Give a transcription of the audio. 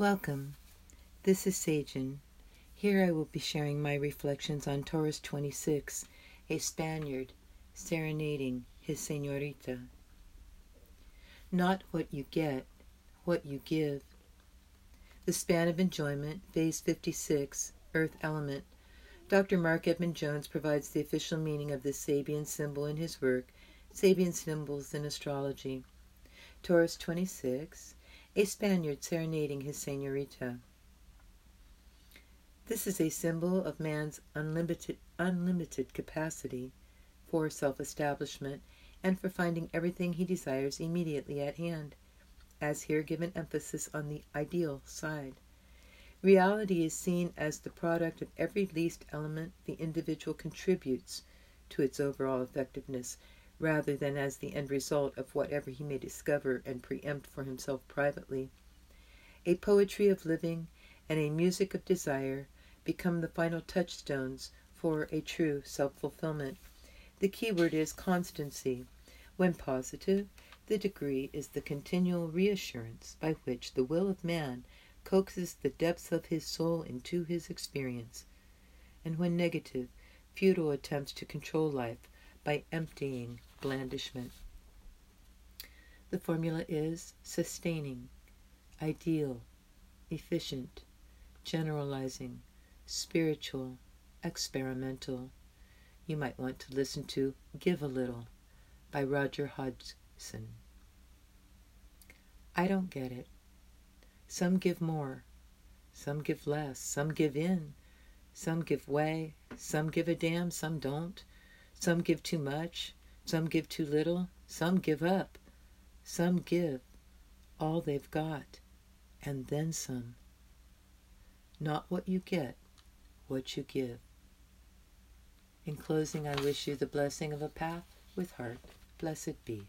Welcome. This is Sajin. Here I will be sharing my reflections on Taurus 26, a Spaniard serenading his senorita. Not what you get, what you give. The span of enjoyment, phase 56, earth element. Dr. Marc Edmund Jones provides the official meaning of this Sabian symbol in his work, Sabian Symbols in Astrology. Taurus 26, a Spaniard serenading his senorita. This is a symbol of man's unlimited, unlimited capacity for self establishment and for finding everything he desires immediately at hand, as here given emphasis on the ideal side. Reality is seen as the product of every least element the individual contributes to its overall effectiveness rather than as the end result of whatever he may discover and preempt for himself privately. A poetry of living and a music of desire become the final touchstones for a true self fulfillment. The key word is constancy. When positive, the degree is the continual reassurance by which the will of man coaxes the depths of his soul into his experience. And when negative, futile attempts to control life by emptying blandishment. The formula is sustaining, ideal, efficient, generalizing, spiritual, experimental. You might want to listen to Give a Little by Roger Hodgson. I don't get it. Some give more, some give less, some give in, some give way, some give a damn, some don't, some give too much, some give too little, some give up, some give all they've got, and then some. Not what you get, what you give. In closing, I wish you the blessing of a path with heart. Blessed be.